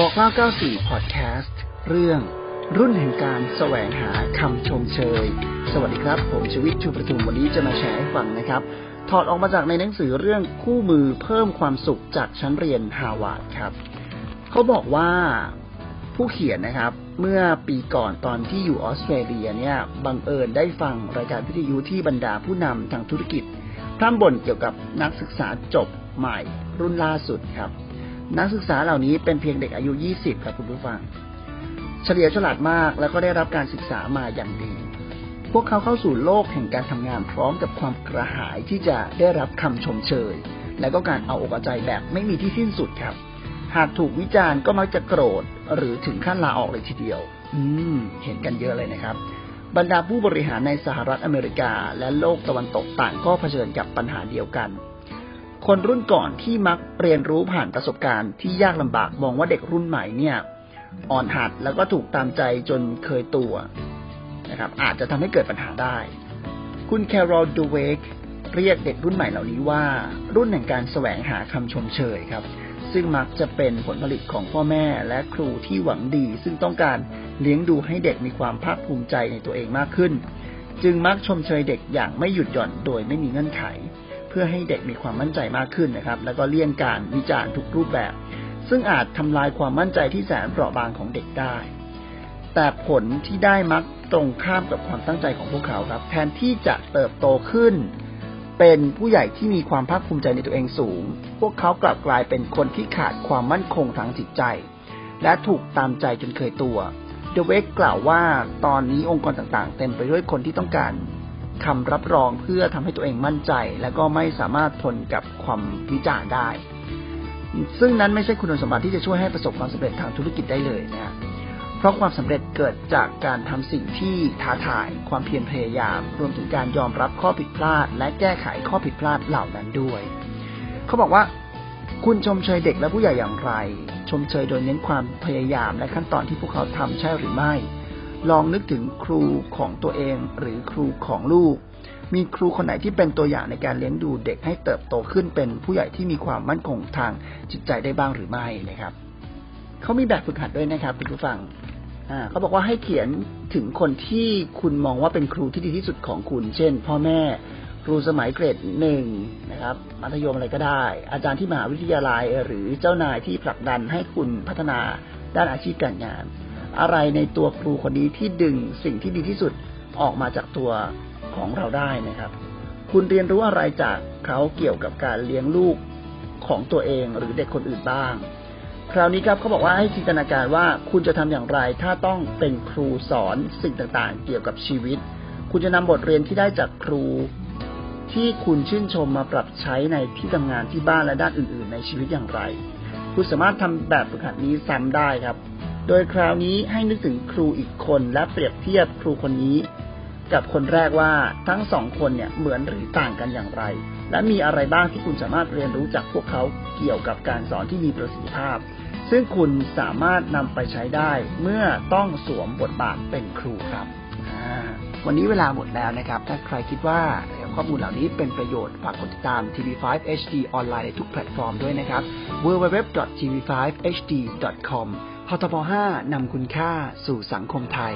บอกเล่า94 พอดแคสต์ เรื่องรุ่นแห่งการแสวงหาคำชมเชย สวัสดีครับ ผมชวิตชูประทุมวันนี้จะมาแชร์ให้ฟังนะครับ ถอดออกมาจากในหนังสือเรื่องคู่มือเพิ่มความสุขจากชั้นเรียนฮาวาดครับ เขาบอกว่าผู้เขียนนะครับ เมื่อปีก่อนตอนที่อยู่ออสเตรเลียเนี่ยบังเอิญได้ฟังรายการวิทยุที่บรรดาผู้นำทางธุรกิจพร่ำบ่นเกี่ยวกับนักศึกษาจบใหม่รุ่นล่าสุดครับ นักศึกษาเหล่านี้เป็นเพียงเด็กอายุ 20 ครับคุณผู้ฟัง เฉลียวฉลาดมากแล้วก็ได้รับการศึกษามาอย่างดี พวกเขาเข้าสู่โลกแห่งการทำงานพร้อมกับความกระหายที่จะได้รับคำชมเชย และก็การเอาอกเอาใจแบบไม่มีที่สิ้นสุดครับ หากถูกวิจารณ์ก็มักจะโกรธ หรือถึงขั้นลาออกเลยทีเดียว อืม เห็นกันเยอะเลยนะครับบรรดาผู้บริหารในสหรัฐอเมริกา และโลกตะวันตกต่างก็เผชิญกับปัญหาเดียวกัน คนรุ่นก่อนที่มักเรียนรู้ผ่านประสบการณ์ที่ยากลำบากมองว่าเด็กรุ่นใหม่เนี่ย อ่อนหัดแล้วก็ถูกตามใจจนเคยตัวนะครับ อาจจะทำให้เกิดปัญหาได้ คุณแคโรลดูเวกเรียกเด็กรุ่นใหม่เหล่านี้ว่า รุ่นแห่งการแสวงหาคำชมเชยครับ ซึ่งมักจะเป็นผลผลิตของพ่อแม่และครูที่หวังดี ซึ่งต้องการเลี้ยงดูให้เด็กมีความภาคภูมิใจในตัวเองมากขึ้น จึงมักชมเชยเด็กอย่างไม่หยุดหย่อนโดยไม่มีเงื่อนไข พื่อให้เด็กมีความมั่นใจมากขึ้นนะครับ แล้วก็เลี่ยงการวิจารณ์ทุกรูปแบบ ซึ่งอาจทำลายความมั่นใจที่แสนเปราะบางของเด็กได้ แต่ผลที่ได้มักตรงข้ามกับความตั้งใจของพวกเขาครับ แทนที่จะเติบโตขึ้น เป็นผู้ใหญ่ที่มีความภาคภูมิใจในตัวเองสูง พวกเขากลับกลายเป็นคนที่ขาดความมั่นคงทางจิตใจ และถูกตามใจจนเคยตัวเดเวกกล่าวว่าตอนนี้องค์กรต่างๆ เต็มไปด้วยคนที่ต้องการ คำรับรองเพื่อทำให้ตัวเองมั่นใจ และก็ไม่สามารถทนกับความวิจารณ์ได้ ซึ่งนั้นไม่ใช่คุณสมบัติที่จะช่วยให้ประสบความสำเร็จทางธุรกิจได้เลยนะเพราะความสำเร็จเกิดจากการทำสิ่งที่ท้าทาย ความเพียรพยายาม รวมถึงการยอมรับข้อผิดพลาด และแก้ไขข้อผิดพลาดเหล่านั้นด้วย เขาบอกว่า คุณชมเชยเด็กและผู้ใหญ่อย่างไร ชมเชยโดยเน้นความพยายามและขั้นตอนที่พวกเขาทำใช่หรือไม่ ลองนึกถึงครูของตัวเองหรือครูของลูก มีครูคนไหนที่เป็นตัวอย่างในการเลี้ยงดูเด็กให้เติบโตขึ้นเป็นผู้ใหญ่ที่มีความมั่นคงทางจิตใจได้บ้างหรือไม่นะครับเขามีแบบฝึกหัดด้วยนะครับคุณผู้ฟังเขาบอกว่าให้เขียนถึงคนที่คุณมองว่าเป็นครูที่ดีที่สุดของคุณ เช่น พ่อแม่ครูสมัยเกรดหนึ่งนะครับมัธยมอะไรก็ได้ อาจารย์ที่มหาวิทยาลัยหรือเจ้านายที่ผลักดันให้คุณพัฒนาด้านอาชีพการงาน อะไรในตัวครูคนนี้ที่ดึงสิ่งที่ดีที่สุดออกมาจากตัวของเราได้นะครับ คุณเรียนรู้อะไรจากเขาเกี่ยวกับการเลี้ยงลูกของตัวเองหรือเด็กคนอื่นบ้าง คราวนี้ครับเขาบอกว่าให้จินตนาการว่าคุณจะทำอย่างไร ถ้าต้องเป็นครูสอนสิ่งต่างๆ เกี่ยวกับชีวิต คุณจะนำบทเรียนที่ได้จากครู ที่คุณชื่นชมมาปรับใช้ในที่ทำงานที่บ้านและด้านอื่น ๆ ในชีวิตอย่างไร คุณสามารถทำแบบฝึกหัดนี้ซ้ำได้ครับ โดยคราวนี้ให้นึกถึงครูอีกคนและเปรียบเทียบครูคนนี้ กับคนแรกว่าทั้งสองคนเนี่ยเหมือนหรือต่างกันอย่างไร และมีอะไรบ้างที่คุณสามารถเรียนรู้จากพวกเขาเกี่ยวกับการสอนที่มีประสิทธิภาพ ซึ่งคุณสามารถนำไปใช้ได้เมื่อต้องสวมบทบาทเป็นครูครับวันนี้เวลาหมดแล้วนะครับ ถ้าใครคิดว่าข้อมูลเหล่านี้เป็นประโยชน์ ฝากกดติดตาม TV5 HD ออนไลน์ในทุกแพลตฟอร์มด้วยนะครับ www.tv5hd.com พทบ5นำคุณค่าสู่สังคมไทย